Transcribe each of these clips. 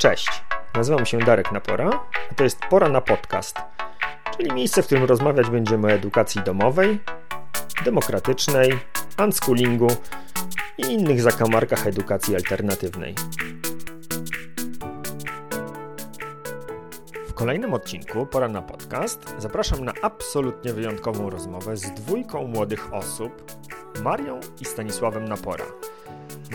Cześć, nazywam się Darek Napora, a to jest Pora na Podcast, czyli miejsce, w którym rozmawiać będziemy o edukacji domowej, demokratycznej, unschoolingu i innych zakamarkach edukacji alternatywnej. W kolejnym odcinku Pora na Podcast zapraszam na absolutnie wyjątkową rozmowę z dwójką młodych osób, Marią i Stanisławem Napora.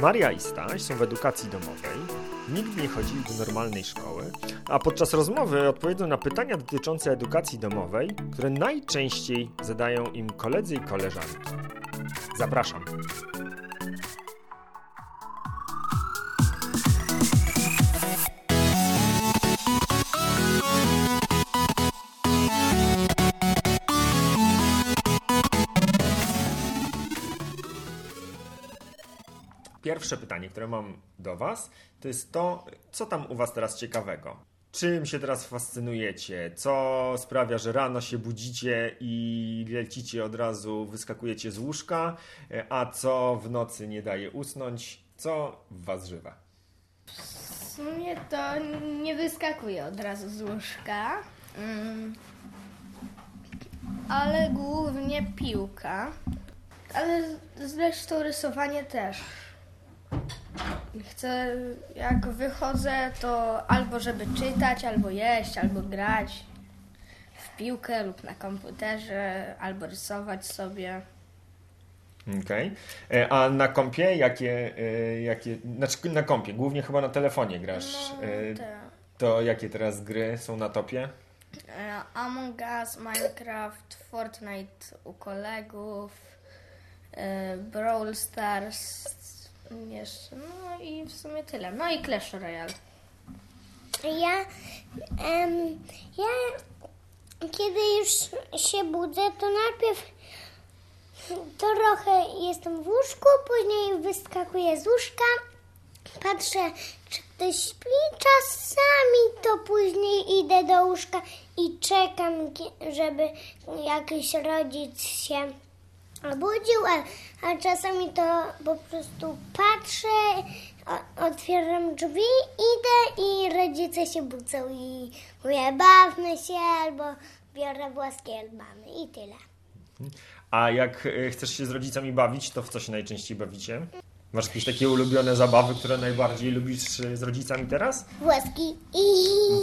Maria i Staś są w edukacji domowej, nigdy nie chodzili do normalnej szkoły, a podczas rozmowy odpowiedzą na pytania dotyczące edukacji domowej, które najczęściej zadają im koledzy i koleżanki. Zapraszam. Pierwsze pytanie, które mam do Was, to jest to, co tam u Was teraz ciekawego? Czym się teraz fascynujecie? Co sprawia, że rano się budzicie i lecicie od razu, wyskakujecie z łóżka, a co w nocy nie daje usnąć? Co w Was żywe? W sumie to nie wyskakuję od razu z łóżka, mm, ale głównie piłka, ale zresztą rysowanie też. Chcę, jak wychodzę, to albo żeby czytać, albo jeść, albo grać w piłkę lub na komputerze, albo rysować sobie. Okej. Okay. A na kompie jakie, e, jakie, znaczy na kompie, głównie chyba na telefonie grasz. No, e, te, To jakie teraz gry są na topie? e, Among Us, Minecraft, Fortnite u kolegów, e, Brawl Stars, jeszcze, no i w sumie tyle. No i Clash Royale. Ja, em, ja kiedy już się budzę, to najpierw trochę jestem w łóżku, później wyskakuję z łóżka, patrzę, czy ktoś śpi. Czasami to później idę do łóżka i czekam, żeby jakiś rodzic się obudził, a, a czasami to po prostu patrzę, otwieram drzwi, idę i rodzice się budzą i mówię bawmy się albo biorę włoskie albamy i tyle. A jak e, chcesz się z rodzicami bawić, to w co się najczęściej bawicie? Masz jakieś takie ulubione zabawy, które najbardziej lubisz z rodzicami teraz? Włoski i...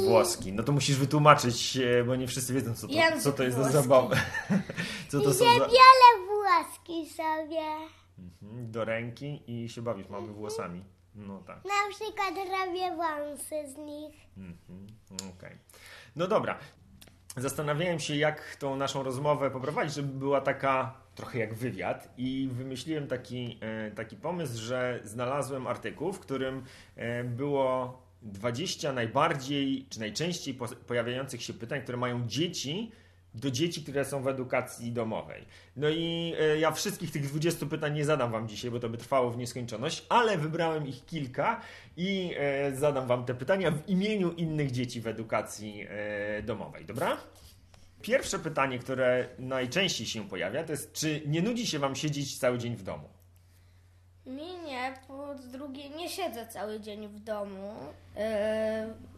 Włoski. No to musisz wytłumaczyć, e, bo nie wszyscy wiedzą, co to, co to jest za zabawa. Co to są za... Włoski sobie. Mhm, Do ręki i się bawisz małymi włosami. No tak. Na przykład robię wąsy z nich. Mhm, Okej. No dobra. Zastanawiałem się, jak tą naszą rozmowę poprowadzić, żeby była taka trochę jak wywiad i wymyśliłem taki, e, taki pomysł, że znalazłem artykuł, w którym e, było 20 najbardziej czy najczęściej po- pojawiających się pytań, które mają dzieci do dzieci, które są w edukacji domowej. No i e, ja wszystkich tych 20 pytań nie zadam wam dzisiaj, bo to by trwało w nieskończoność, ale wybrałem ich kilka i zadam wam te pytania w imieniu innych dzieci w edukacji domowej, dobra? Pierwsze pytanie, które najczęściej się pojawia, to jest, czy nie nudzi się wam siedzieć cały dzień w domu? Mi nie, po drugie nie siedzę cały dzień w domu. Yy,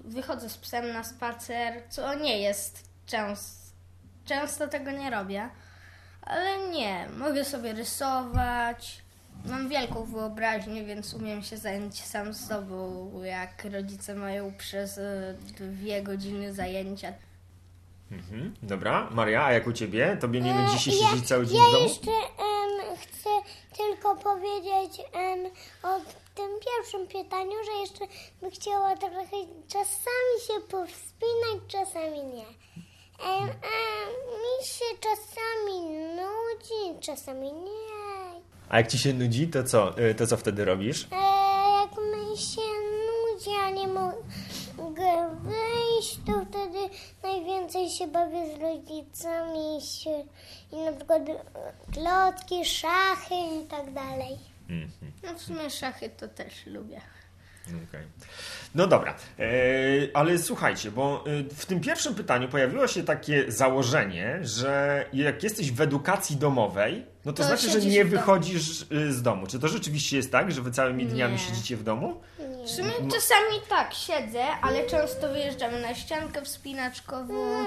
wychodzę z psem na spacer, co nie jest często. Często tego nie robię, ale nie, mogę sobie rysować. Mam wielką wyobraźnię, więc umiem się zająć sam sobą, jak rodzice mają przez y, dwie godziny zajęcia. Mhm, dobra. Maria, a jak u ciebie? Tobie nie E, ja, siedzieć cały dzień ja w domu? jeszcze em, chcę tylko powiedzieć em, o tym pierwszym pytaniu, że jeszcze bym chciała trochę czasami się powspinać, czasami nie. Em, mi się czasami nudzi, czasami nie. A jak ci się nudzi, to co, y, to co wtedy robisz? E, jak mi się nudzi, a nie mogę wyjść, to wtedy najwięcej się bawię z rodzicami i, się, i na przykład e, klocki, szachy i tak dalej. Mhm. No w sumie szachy to też lubię. Okej. No dobra, e, ale słuchajcie, bo e, w tym pierwszym pytaniu pojawiło się takie założenie, że jak jesteś w edukacji domowej, no to, To znaczy, że nie wychodzisz z domu. Czy to rzeczywiście jest tak, że wy całymi dniami Nie. siedzicie w domu? W sumie czasami tak, siedzę, ale często wyjeżdżamy na ściankę wspinaczkową.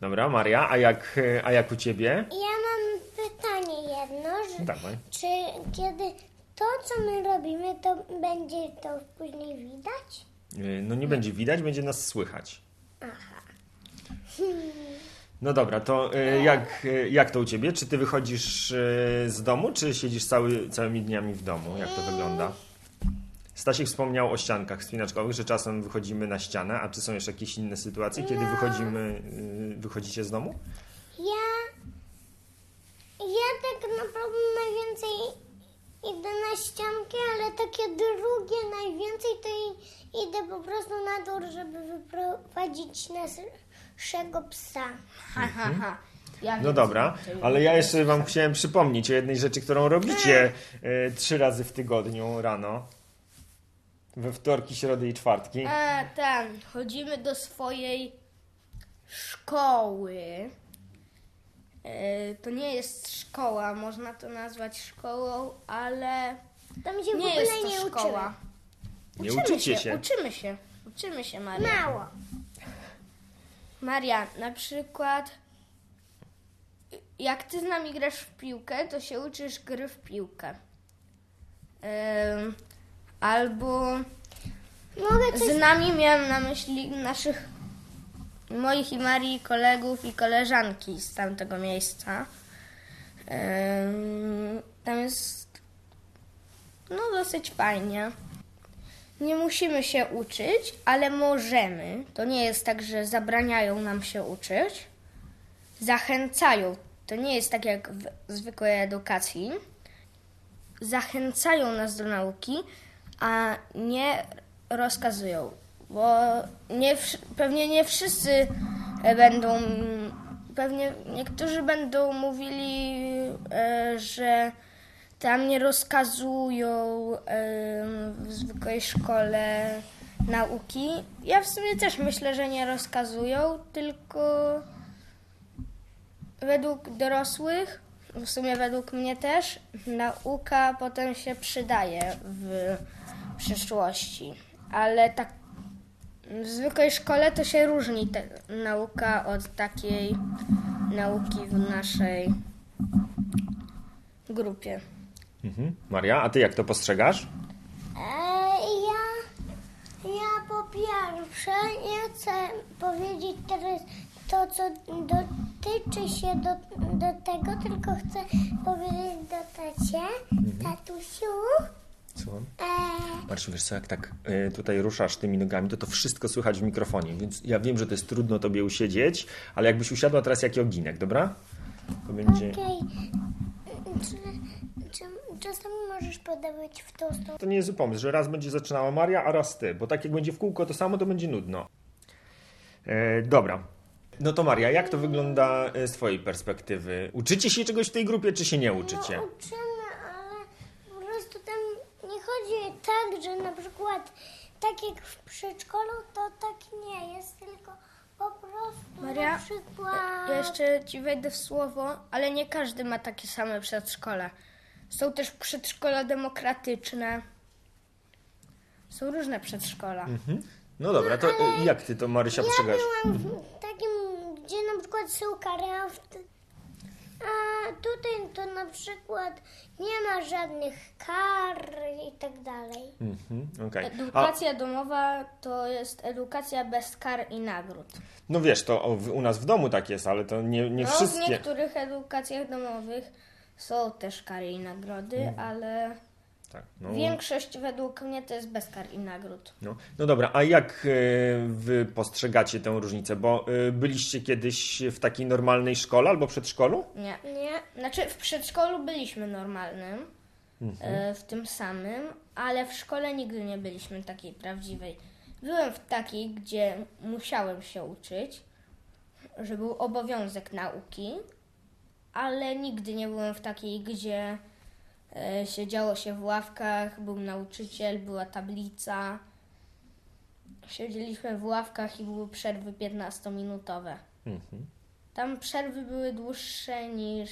Dobra, Maria, a jak, e, a jak u ciebie? Ja mam pytanie jedno, że Dawaj. czy kiedy to, co my robimy, to będzie to później widać? E, No nie będzie widać, będzie nas słychać. No dobra, to e, jak, jak to u ciebie? Czy ty wychodzisz z domu, czy siedzisz cały, całymi dniami w domu? Jak to wygląda? Stasiek wspomniał o ściankach wspinaczkowych, że czasem wychodzimy na ścianę, a czy są jeszcze jakieś inne sytuacje, kiedy wychodzimy, e, wychodzicie z domu? Ja, ja tak naprawdę najwięcej idę na ściankę, ale takie drugie najwięcej to idę po prostu na dół, żeby wyprowadzić naszego psa. Ha, ha, ha. Ja No dobra, ale ja jeszcze wam chciałem przypomnieć o jednej rzeczy, którą robicie e, trzy razy w tygodniu rano. We wtorki, środy i czwartki. A, ten, chodzimy do swojej szkoły. E, to nie jest szkoła, można to nazwać szkołą, ale Tam się w nie ogóle jest to nie szkoła. Nie Uczymy uczycie się. Uczymy się. Uczymy się, Maria. uczymy. Mało. Maria, na przykład jak ty z nami grasz w piłkę, to się uczysz gry w piłkę. Ym, albo Mogę coś z nami miałem na myśli naszych moich i Marii kolegów i koleżanki z tamtego miejsca. Tam jest no dosyć fajnie. Nie musimy się uczyć, ale możemy. To nie jest tak, że zabraniają nam się uczyć. Zachęcają. To nie jest tak jak w zwykłej edukacji. Zachęcają nas do nauki, a nie rozkazują. Bo nie, pewnie nie wszyscy e, będą. Pewnie niektórzy będą mówili, e, że tam nie rozkazują em, w zwykłej szkole nauki. Ja w sumie też myślę, że nie rozkazują, tylko według dorosłych, w sumie według mnie też, nauka potem się przydaje w przyszłości. Ale tak w zwykłej szkole to się różni te, nauka od takiej nauki w naszej grupie. Mhm. Maria, a ty jak to postrzegasz? Ja, ja po pierwsze nie chcę powiedzieć teraz to, co dotyczy się do, do tego, tylko chcę powiedzieć do tacie, tatusiu. Słucham. E, Marciu, wiesz co, jak tak y, tutaj ruszasz tymi nogami, to to wszystko słychać w mikrofonie, więc ja wiem, że to jest trudno tobie usiedzieć, ale jakbyś usiadła teraz jak oginek, dobra? To będzie... Okej. Czasami możesz podawać w tą stronę? To nie jest pomysł, że raz będzie zaczynała Maria, a raz ty, bo tak jak będzie w kółko to samo, to będzie nudno. E, dobra. No to Maria, jak to wygląda e, z twojej perspektywy? Uczycie się czegoś w tej grupie, czy się nie uczycie? No uczymy, ale po prostu tam nie chodzi tak, że na przykład tak jak w przedszkolu, to tak nie jest, tylko po prostu Maria, na przykład... Ja jeszcze ci wejdę w słowo, ale nie każdy ma takie same przedszkole. Są też przedszkola demokratyczne. Są różne przedszkola. No dobra, to e, jak ty to Marysia Ja postrzegasz? byłam w takim, gdzie na przykład są kary, a, tutaj to na przykład nie ma żadnych kar i tak dalej. Mhm, okej. Edukacja domowa to jest edukacja bez kar i nagród. no wiesz, to o, w- u nas w domu tak jest, ale to nie, nie No, w wszystkie... niektórych edukacjach domowych są też kary i nagrody, ale Tak, no. większość według mnie to jest bez kar i nagród. No, no dobra, a jak e, wy postrzegacie tę różnicę? Bo e, byliście kiedyś w takiej normalnej szkole albo przedszkolu? Nie. Nie? Znaczy w przedszkolu byliśmy normalnym, e, w tym samym, ale w szkole nigdy nie byliśmy takiej prawdziwej. Byłem w takiej, gdzie musiałem się uczyć, że był obowiązek nauki, ale nigdy nie byłem w takiej, gdzie siedziało się w ławkach, był nauczyciel, była tablica. Siedzieliśmy w ławkach i były przerwy 15-minutowe. Mhm. Tam przerwy były dłuższe niż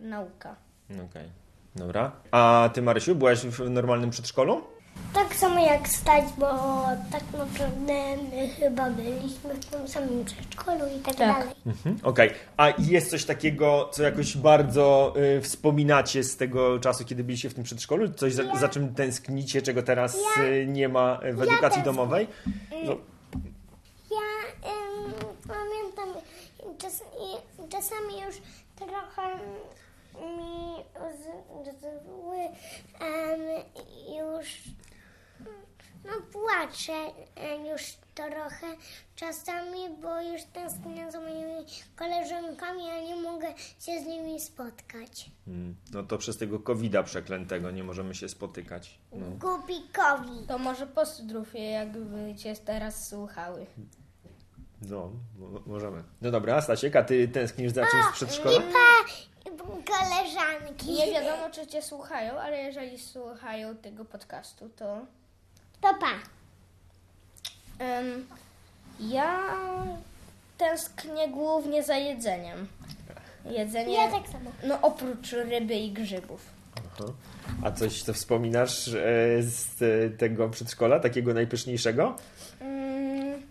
nauka. Okej, dobra. A ty Marysiu, byłaś w normalnym przedszkolu? Tak samo jak stać, bo tak naprawdę my chyba byliśmy w tym samym przedszkolu i tak, Tak. dalej. Mhm, Okej, a jest coś takiego, co jakoś bardzo y, wspominacie z tego czasu, kiedy byliście w tym przedszkolu? Coś, za, za czym tęsknicie, czego teraz y, nie ma y, w edukacji tęsknię. domowej? No, Ja pamiętam, czas, czasami już trochę mi zły, już no płaczę em, już trochę czasami, bo już tęsknię za moimi koleżankami, a nie mogę się z nimi spotkać. mm, no to przez tego covida przeklętego nie możemy się spotykać. No. Gupikowi. To może pozdrówcie, jakby cię teraz słuchały. No, mo- możemy. No dobra, Stasiek, a ty tęsknisz za czymś z przedszkola? Pa, koleżanki. Nie wiadomo, czy cię słuchają, ale jeżeli słuchają tego podcastu, to To pa. ja tęsknię głównie za jedzeniem. Jedzenie, Ja tak samo. no oprócz ryby i grzybów. Aha. A coś, co wspominasz e, z e, tego przedszkola, takiego najpyszniejszego? Mm,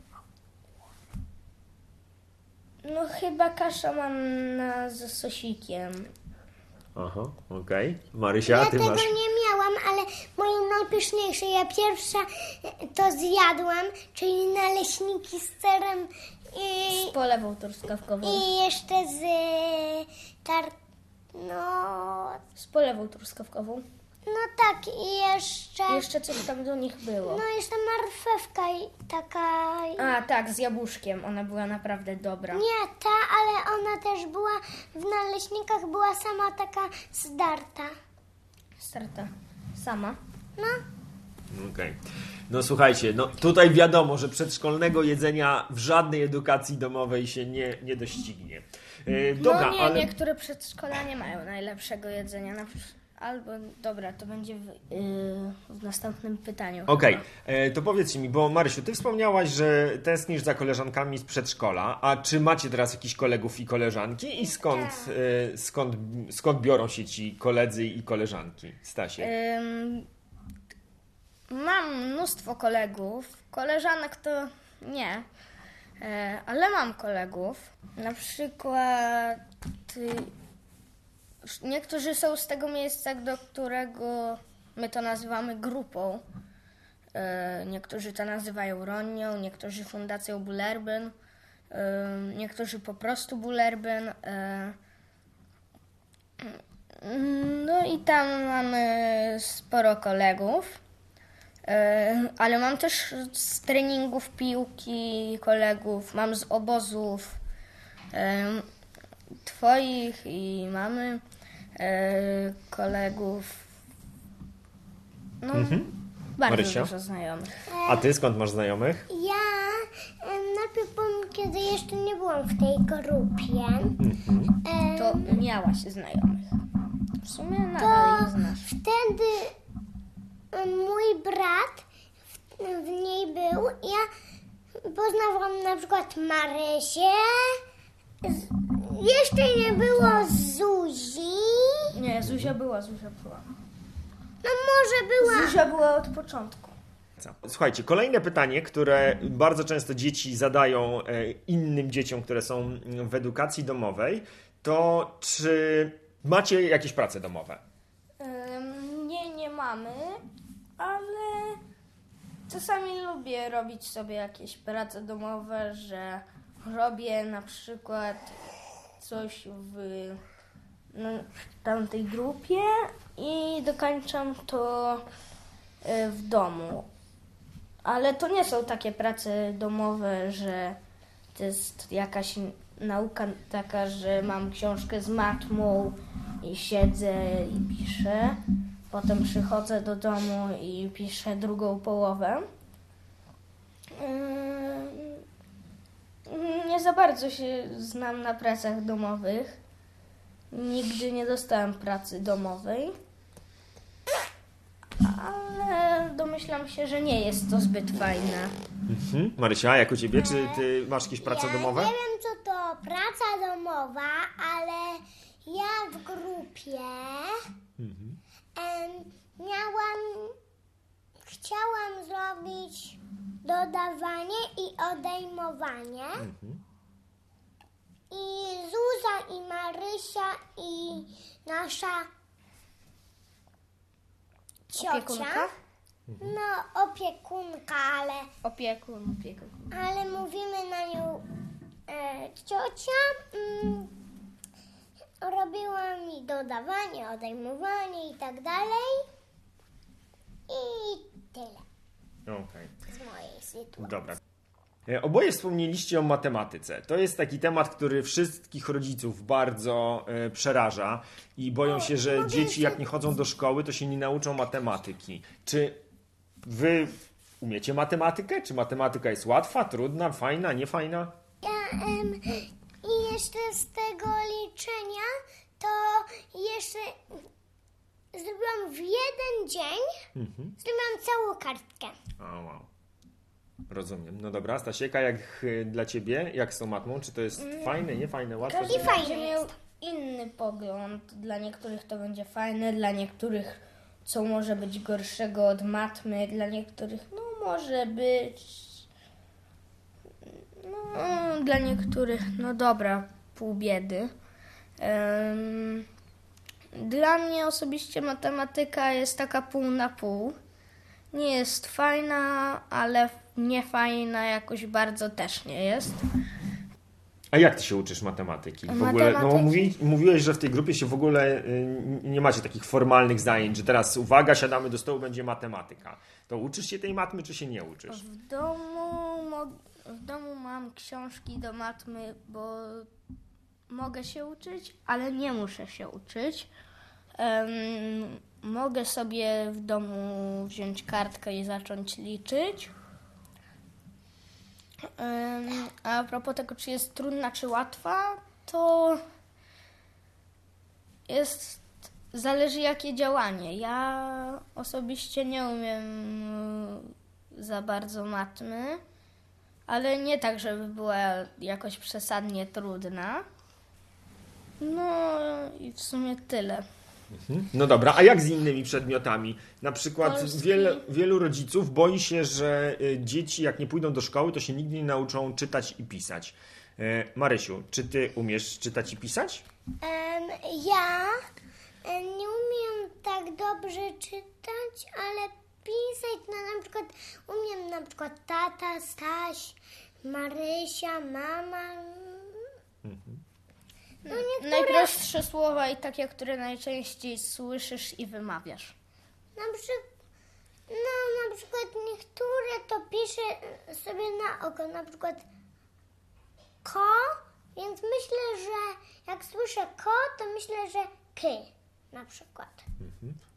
no chyba kasza manna z sosikiem. Aha, okej. Marysia, Ja ty tego masz... nie miałam, ale moje najpyszniejsze, ja pierwsza e, to zjadłam, czyli naleśniki z serem i, Z polewą truskawkową. i jeszcze z e, tar... No, Z polewą truskawkową. No tak i jeszcze... Jeszcze coś tam do nich było. No jeszcze marchewka i taka... A tak, z jabłuszkiem. Ona była naprawdę dobra. Nie ta, ale ona też była, w naleśnikach była sama taka zdarta. Starta. Sama. No, Okej. No słuchajcie, no tutaj wiadomo, że przedszkolnego jedzenia w żadnej edukacji domowej się nie, nie doścignie. E, dobra, no nie, ale... niektóre przedszkola nie mają najlepszego jedzenia. Na przykład, albo, dobra, to będzie w, yy, w następnym pytaniu. Okej, e, to powiedz mi, bo Marysiu, ty wspomniałaś, że tęsknisz za koleżankami z przedszkola, a czy macie teraz jakichś kolegów i koleżanki i skąd, e, skąd, skąd biorą się ci koledzy i koleżanki? Stasie. Ym, mam mnóstwo kolegów. Koleżanek to nie. E, ale mam kolegów. Na przykład y, niektórzy są z tego miejsca, do którego my to nazywamy grupą. E, niektórzy to nazywają Ronią, niektórzy Fundacją Bullerbyn, e, niektórzy po prostu Bullerbyn. E, no i tam mamy sporo kolegów, ale mam też z treningów piłki kolegów, mam z obozów twoich i mamy kolegów. No, bardzo Marysia? dużo znajomych. A ty skąd masz znajomych? ja najpierw kiedy jeszcze nie byłam w tej grupie. Em, To miałaś znajomych. W sumie nadal ich znasz. Wtedy mój brat w, w niej był. Ja poznałam na przykład Marysię. Jeszcze nie było Zuzi. Nie, Zuzia była, Zuzia była. No może była. Zuzia była od początku. Słuchajcie, kolejne pytanie, które bardzo często dzieci zadają e, innym dzieciom, które są w edukacji domowej, to czy macie jakieś prace domowe? Nie, nie mamy, ale czasami lubię robić sobie jakieś prace domowe, że robię na przykład coś w no, tamtej grupie i dokończam to y, w domu. Ale to nie są takie prace domowe, że to jest jakaś nauka taka, że mam książkę z matmą i siedzę i piszę. Potem przychodzę do domu i piszę drugą połowę. Nie za bardzo się znam na pracach domowych. Nigdy nie dostałem pracy domowej. Ale domyślam się, że nie jest to zbyt fajne. Mhm. Marysia, jak u ciebie? Czy ty masz jakieś prace ja domowe? nie wiem, co to praca domowa, ale ja w grupie em, miałam chciałam zrobić dodawanie i odejmowanie. I Zuza i Marysia i nasza ciocia. Opiekunka? No, opiekunka, ale, Opiekun, opiekun. ale mówimy na nią e, ciocia. Mm, robiła mi dodawanie, odejmowanie i tak dalej. I tyle Okej. z mojej sytuacji. Dobra. E, Oboje wspomnieliście o matematyce. To jest taki temat, który wszystkich rodziców bardzo e, przeraża i boją się, że dzieci jak nie chodzą do szkoły, to się nie nauczą matematyki. Czy wy umiecie matematykę? Czy matematyka jest łatwa, trudna, fajna, niefajna? Ja, em, I jeszcze z tego liczenia to jeszcze zrobiłam w jeden dzień, zrobiłam całą kartkę. O, wow. Rozumiem. No dobra, Stasieka, jak e, dla ciebie, jak z tą matmą? Czy to jest fajne, niefajne, łatwe? Każdy fajne będzie miał jest. inny pogląd. Dla niektórych to będzie fajne, dla niektórych co może być gorszego od matmy, dla niektórych no może być no, dla niektórych no dobra, pół biedy. Em, dla mnie osobiście matematyka jest taka pół na pół. Nie jest fajna, ale nie fajna jakoś bardzo też nie jest. A jak ty się uczysz matematyki? W ogóle, no mówi, mówiłeś, że w tej grupie się w ogóle y, nie macie takich formalnych zajęć, że teraz uwaga, siadamy do stołu, będzie matematyka. To uczysz się tej matmy, czy się nie uczysz? W domu, w domu mam książki do matmy, bo mogę się uczyć, ale nie muszę się uczyć. Em, mogę sobie w domu wziąć kartkę i zacząć liczyć. A propos tego, czy jest trudna, czy łatwa, to jest zależy jakie działanie. Ja osobiście nie umiem y, za bardzo matmy, ale nie tak, żeby była jakoś przesadnie trudna. No i w sumie tyle. No dobra, a jak z innymi przedmiotami? Na przykład wiele, wielu rodziców boi się, że y, dzieci jak nie pójdą do szkoły, to się nigdy nie nauczą czytać i pisać. E, Marysiu, czy ty umiesz czytać i pisać? Em, ja e, nie umiem tak dobrze czytać, ale pisać, no na przykład umiem na przykład tata, Staś, Marysia, mama. No niektóre, Najprostsze słowa i takie, które najczęściej słyszysz i wymawiasz. na przykład, no na przykład niektóre to piszę sobie na oko, na przykład ko, więc myślę, że jak słyszę ko, to myślę, że ky na przykład.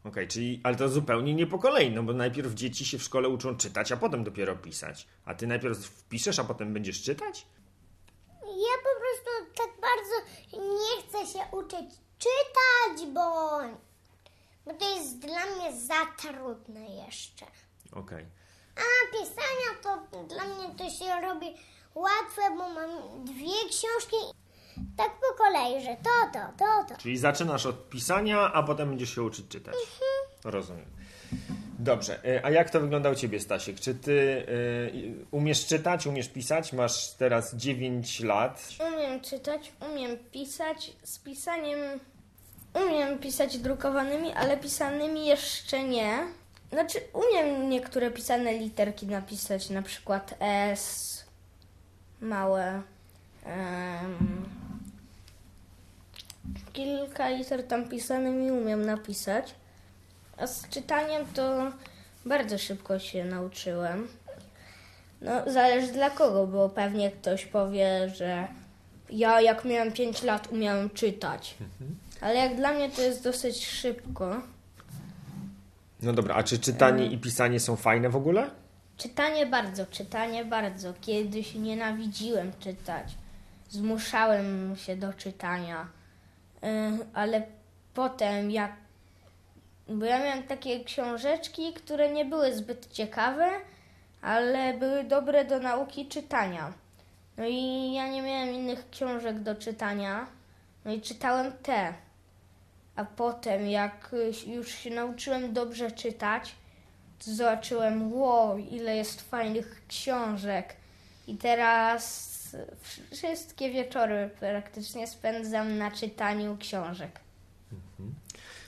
Okej, czyli, ale to zupełnie nie po kolei, no bo najpierw dzieci się w szkole uczą czytać, a potem dopiero pisać. A ty najpierw wpiszesz, a potem będziesz czytać? Prostu tak bardzo nie chcę się uczyć czytać, bo, bo to jest dla mnie za trudne jeszcze. Okej. A pisania to dla mnie to się robi łatwe, bo mam dwie książki tak po kolei, że to, to, to, to. Czyli zaczynasz od pisania, a potem będziesz się uczyć czytać. Rozumiem. Dobrze, e, a jak to wygląda u Ciebie, Stasiek? Czy Ty e, umiesz czytać, umiesz pisać? Masz teraz 9 lat. Umiem czytać, umiem pisać. Z pisaniem umiem pisać drukowanymi, ale pisanymi jeszcze nie. Znaczy, umiem niektóre pisane literki napisać, na przykład S, małe. em, kilka liter tam pisanymi umiem napisać. A z czytaniem to bardzo szybko się nauczyłem. No, zależy dla kogo, bo pewnie ktoś powie, że ja jak miałem 5 lat umiałem czytać. Ale jak dla mnie to jest dosyć szybko. No dobra, a czy czytanie i pisanie są fajne w ogóle? Czytanie bardzo, czytanie bardzo. Kiedyś nienawidziłem czytać. Zmuszałem się do czytania. Yy, ale potem jak... Bo ja miałem takie książeczki, które nie były zbyt ciekawe, ale były dobre do nauki czytania. No i ja nie miałem innych książek do czytania. No i czytałem te. A potem, jak już się nauczyłem dobrze czytać, zobaczyłem, wow, ile jest fajnych książek. I teraz wszystkie wieczory praktycznie spędzam na czytaniu książek.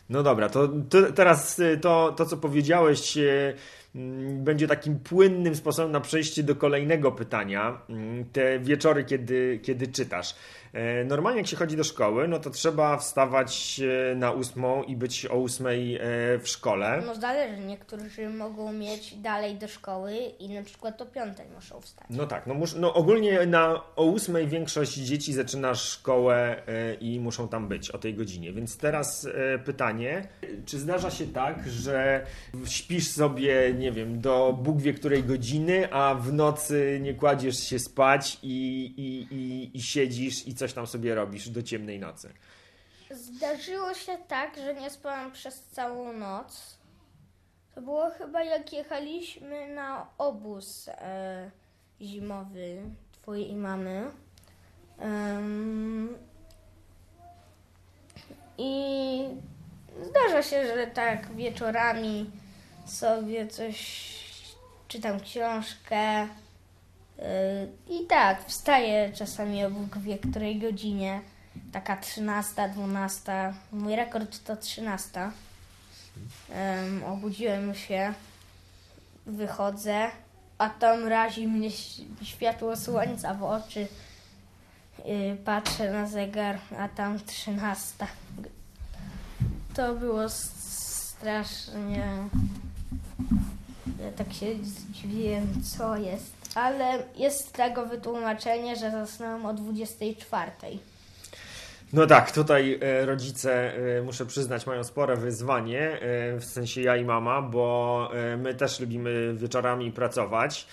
No dobra, to, to teraz y, to, to, co powiedziałeś, y, mm, będzie takim płynnym sposobem na przejście do kolejnego pytania. Mm, te wieczory, kiedy, kiedy czytasz. E, normalnie jak się chodzi do szkoły, no to trzeba wstawać e, na ósmą i być o ósmej e, w szkole. No zależy, niektórzy mogą mieć dalej do szkoły i na przykład o piątej muszą wstać. No tak, no, mus, no ogólnie na, o ósmej większość dzieci zaczyna szkołę i muszą tam być o tej godzinie. Więc teraz pytanie, czy zdarza się tak, że śpisz sobie, nie wiem, do Bóg wie której godziny, a w nocy nie kładziesz się spać i, i, i, i siedzisz i coś tam sobie robisz do ciemnej nocy. Zdarzyło się tak, że nie spałam przez całą noc. To było chyba jak jechaliśmy na obóz e, zimowy twojej mamy. Um, I zdarza się, że tak wieczorami sobie coś czytam książkę, i tak, wstaję czasami o Bóg wie której godzinie. Taka 13, 12. Mój rekord to 13. Um, obudziłem się, wychodzę, a tam razi mnie światło słońca w oczy. Yy, patrzę na zegar, a tam 13. To było strasznie. Ja tak się zdziwiłem, co jest ale jest tego wytłumaczenie, że zasnąłem o 24. No tak, tutaj e, rodzice, e, muszę przyznać, mają spore wyzwanie, e, w sensie ja i mama, bo my też lubimy wieczorami pracować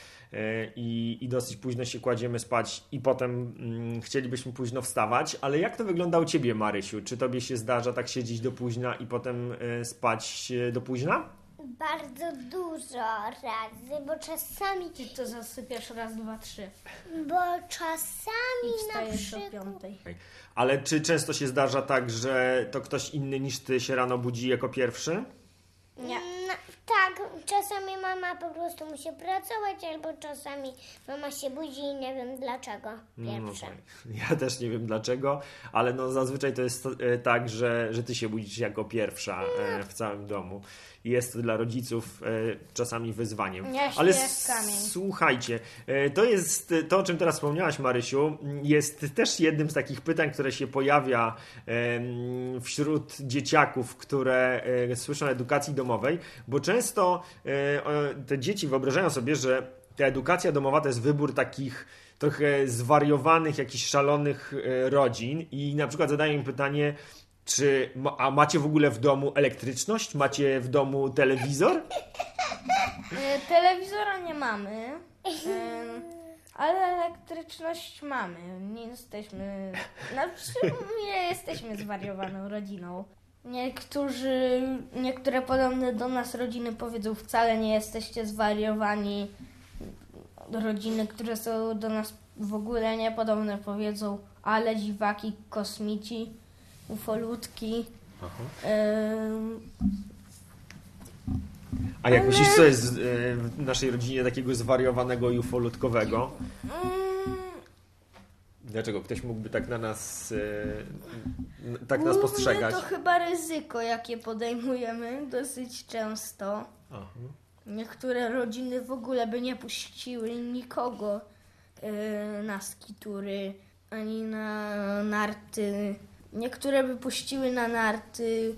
i, i dosyć późno się kładziemy spać i potem mm, chcielibyśmy późno wstawać, ale jak to wygląda u Ciebie, Marysiu? Czy Tobie się zdarza tak siedzieć do późna i potem spać do późna? Bardzo dużo razy, bo czasami... Ty to zasypiasz raz, dwa, trzy. Bo czasami I na o przykład... piątej. Ale czy często się zdarza tak, że to ktoś inny niż Ty się rano budzi jako pierwszy? Nie. No, tak, czasami mama po prostu musi pracować, albo czasami mama się budzi i nie wiem dlaczego pierwsze. No, ja też nie wiem dlaczego, ale no zazwyczaj to jest e, tak, że, że ty się budzisz jako pierwsza e, w całym domu jest to dla rodziców e, czasami wyzwaniem. Ale słuchajcie, e, to jest to, o czym teraz wspomniałaś, Marysiu, jest też jednym z takich pytań, które się pojawia wśród dzieciaków, które e, słyszą o edukacji domowej, bo często te dzieci wyobrażają sobie, że ta edukacja domowa to jest wybór takich trochę zwariowanych, jakichś szalonych rodzin i na przykład zadają im pytanie, czy a macie w ogóle w domu elektryczność? Macie w domu telewizor? E, telewizora nie mamy, ale elektryczność mamy. Nie jesteśmy. Znaczy, nie jesteśmy zwariowaną rodziną. Niektórzy, niektóre podobne do nas rodziny powiedzą, wcale nie jesteście zwariowani. Rodziny, które są do nas w ogóle niepodobne, powiedzą, ale dziwaki, kosmici ufolutki. A jak myślisz, co jest w naszej rodzinie takiego zwariowanego i ufolutkowego? Mm. Dlaczego ktoś mógłby tak na nas tak nas postrzegać? To chyba ryzyko, jakie podejmujemy dosyć często. Aha. Niektóre rodziny w ogóle by nie puściły nikogo na skitury ani na narty Niektóre wypuściły na narty,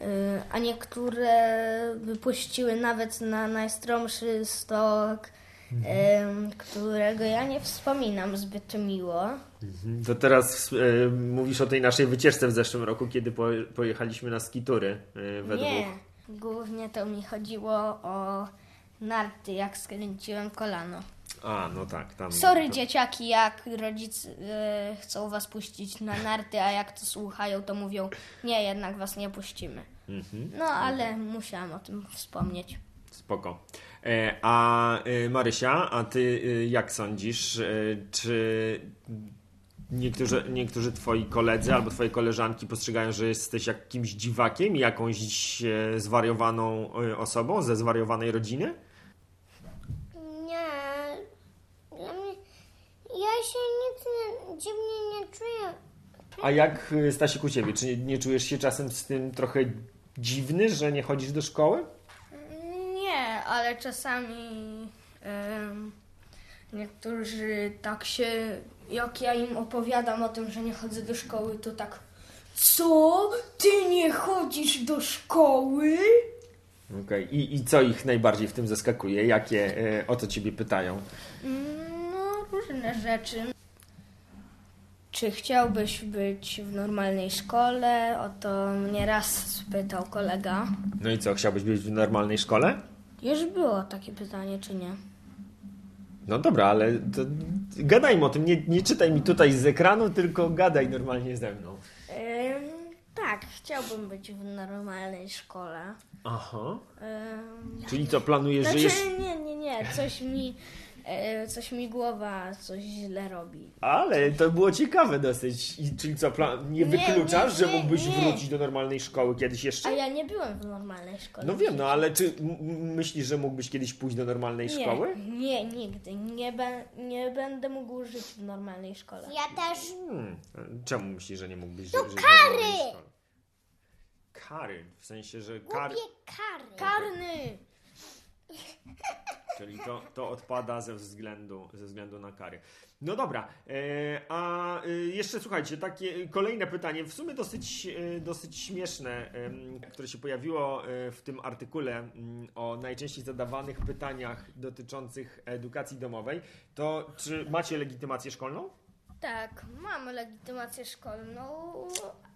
y, a niektóre wypuściły nawet na najstromszy stok, mhm. którego ja nie wspominam zbyt miło. Mhm. To teraz e, mówisz o tej naszej wycieczce w zeszłym roku, kiedy po, pojechaliśmy na skitury e, we Nie, głównie to mi chodziło o narty, jak skręciłem kolano. A, no tak. Tam, Sorry to... dzieciaki, jak rodzice e, chcą was puścić na narty, a jak to słuchają, to mówią, nie, jednak was nie puścimy. Mhm. No, ale mhm. musiałam o tym wspomnieć. Spoko. E, a e, Marysia, a ty jak sądzisz, czy niektórzy, niektórzy twoi koledzy albo twoje koleżanki postrzegają, że jesteś jakimś dziwakiem, jakąś zwariowaną osobą ze zwariowanej rodziny? Nie. Dla mnie, ja się nic nie, dziwnie nie czuję. A jak e, Stasiek u ciebie? Czy nie, nie czujesz się czasem z tym trochę dziwny, że nie chodzisz do szkoły? Nie, ale czasami em, niektórzy tak się, jak ja im opowiadam o tym, że nie chodzę do szkoły, to tak co? Ty nie chodzisz do szkoły? Okej. I, I co ich najbardziej w tym zaskakuje? Jakie e, o to ciebie pytają? Mm, różne rzeczy. Czy chciałbyś być w normalnej szkole? O to mnie raz spytał kolega. No i co, chciałbyś być w normalnej szkole? Już było takie pytanie, czy nie? No dobra, ale to gadajmy o tym. Nie, nie czytaj mi tutaj z ekranu, tylko gadaj normalnie ze mną. Em, tak, chciałbym być w normalnej szkole. Aha. Em, Czyli co, planujesz, że znaczy, jest... nie, nie, nie, coś mi, coś mi głowa coś źle robi. Ale to było ciekawe dosyć. I, czyli co, plan... nie Nie, wykluczasz, nie, że nie, mógłbyś nie. wrócić do normalnej szkoły kiedyś A jeszcze? ja nie byłem w normalnej szkole. No wiem, no ale czy myślisz, że mógłbyś kiedyś pójść do normalnej nie, szkoły? Nie, nigdy. Nie, be, nie będę mógł żyć w normalnej szkole. Ja też. Hmm. Czemu myślisz, że nie mógłbyś To żyć w kary! normalnej szkole? Kary, w sensie, że kary, Lubię kary. Karny! czyli to, to odpada ze względu, ze względu na kary. No dobra, e, a e, jeszcze słuchajcie, takie kolejne pytanie, w sumie dosyć, e, dosyć śmieszne, które się pojawiło w tym artykule mm, o najczęściej zadawanych pytaniach dotyczących edukacji domowej. To czy macie legitymację szkolną? Tak, mamy legitymację szkolną,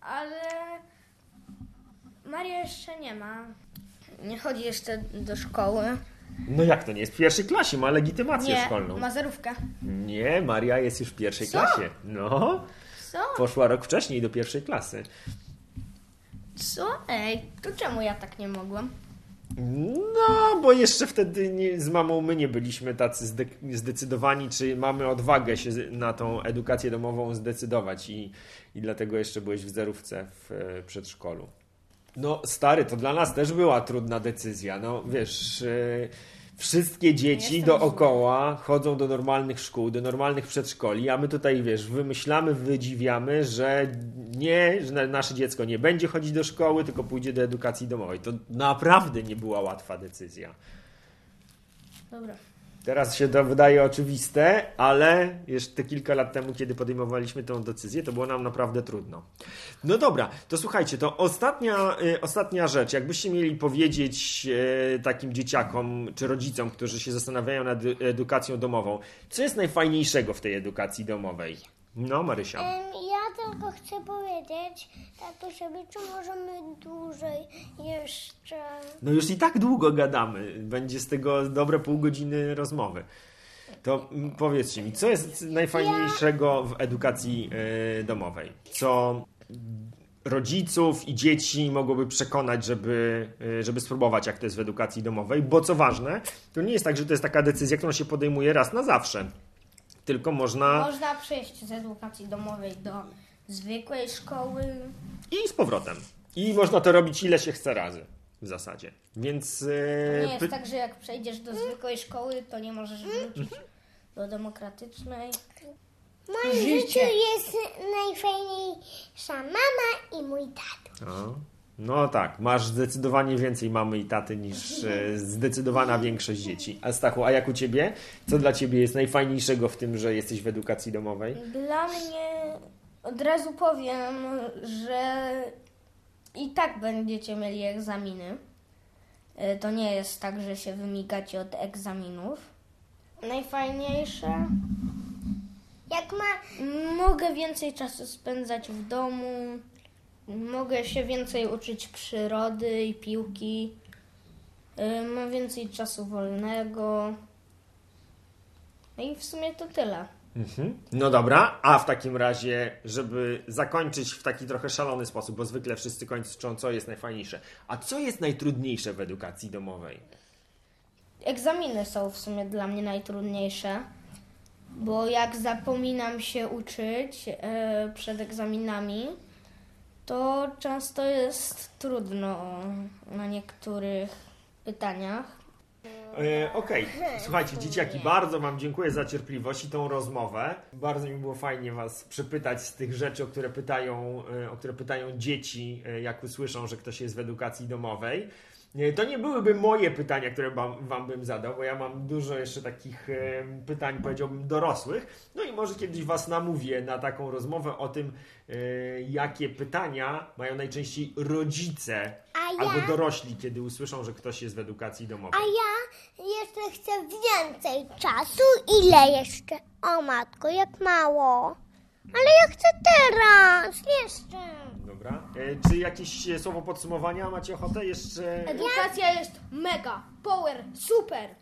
ale Maria jeszcze nie ma. Nie chodzi jeszcze do szkoły. No jak to nie jest? W pierwszej klasie ma legitymację Nie, szkolną. ma zerówkę. Nie, Maria jest już w pierwszej Co? klasie. No, Co? poszła rok wcześniej do pierwszej klasy. Co? Ej, to czemu ja tak nie mogłam? No, bo jeszcze wtedy nie, z mamą my nie byliśmy tacy zde, zdecydowani, czy mamy odwagę się na tą edukację domową zdecydować i, i dlatego jeszcze byłeś w zerówce w e, przedszkolu. No, stary, to dla nas też była trudna decyzja. No, wiesz, e, wszystkie dzieci Jestem dookoła chodzą do normalnych szkół, do normalnych przedszkoli, a my tutaj, wiesz, wymyślamy, wydziwiamy, że nie, że na- nasze dziecko nie będzie chodzić do szkoły, tylko pójdzie do edukacji domowej. To naprawdę nie była łatwa decyzja. Dobra. Teraz się to wydaje oczywiste, ale jeszcze kilka lat temu, kiedy podejmowaliśmy tę decyzję, to było nam naprawdę trudno. No dobra, to słuchajcie, to ostatnia, y, ostatnia rzecz. Jakbyście mieli powiedzieć y, takim dzieciakom czy rodzicom, którzy się zastanawiają nad edukacją domową, co jest najfajniejszego w tej edukacji domowej? No, Marysia. Ja tylko chcę powiedzieć, tak żeby czy możemy dłużej jeszcze. No już i tak długo gadamy. Będzie z tego dobre pół godziny rozmowy. To mm, powiedzcie mi, co jest najfajniejszego w edukacji e, domowej? Co rodziców i dzieci mogłoby przekonać, żeby, e, żeby spróbować, jak to jest w edukacji domowej? Bo co ważne, to nie jest tak, że to jest taka decyzja, którą się podejmuje raz na zawsze. Tylko można Można przejść z edukacji domowej do zwykłej szkoły. i z powrotem. I można to robić ile się chce razy w zasadzie. Więc. e, Nie jest tak, że jak przejdziesz do zwykłej szkoły, to nie możesz wrócić do demokratycznej. W moim Życie. życiu jest najfajniejsza mama i mój tato. No. No tak, masz zdecydowanie więcej mamy i taty niż e, zdecydowana większość dzieci. A Stachu, a jak u ciebie? Co dla ciebie jest najfajniejszego w tym, że jesteś w edukacji domowej? Dla mnie od razu powiem, że i tak będziecie mieli egzaminy. E, To nie jest tak, że się wymigacie od egzaminów. Najfajniejsze. Jak ma. Mogę więcej czasu spędzać w domu. Mogę się więcej uczyć przyrody i piłki. E, Mam więcej czasu wolnego. No i w sumie to tyle. Mhm. No dobra, a w takim razie, żeby zakończyć w taki trochę szalony sposób, bo zwykle wszyscy kończą, co jest najfajniejsze. A co jest najtrudniejsze w edukacji domowej? Egzaminy są w sumie dla mnie najtrudniejsze, bo jak zapominam się uczyć e, przed egzaminami, to często jest trudno na niektórych pytaniach. E, Okej, słuchajcie, dzieciaki, bardzo Wam dziękuję za cierpliwość i tą rozmowę. Bardzo mi było fajnie Was przypytać z tych rzeczy, o które pytają, e, o które pytają dzieci, e, jak usłyszą, że ktoś jest w edukacji domowej. To nie byłyby moje pytania, które wam, wam bym zadał, bo ja mam dużo jeszcze takich pytań, powiedziałbym, dorosłych. No i może kiedyś Was namówię na taką rozmowę o tym, e, jakie pytania mają najczęściej rodzice ja? albo dorośli, kiedy usłyszą, że ktoś jest w edukacji domowej. A ja jeszcze chcę więcej czasu. Ile jeszcze? O matko, jak mało. Ale ja chcę teraz, jeszcze. Dobra. E, czy jakieś e, słowo podsumowania macie ochotę jeszcze? Edukacja jest mega, power, super!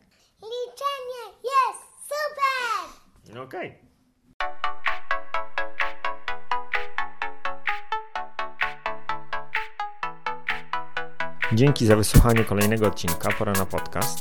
Liczenie jest super! Okej. Dzięki za wysłuchanie kolejnego odcinka Pora na podcast.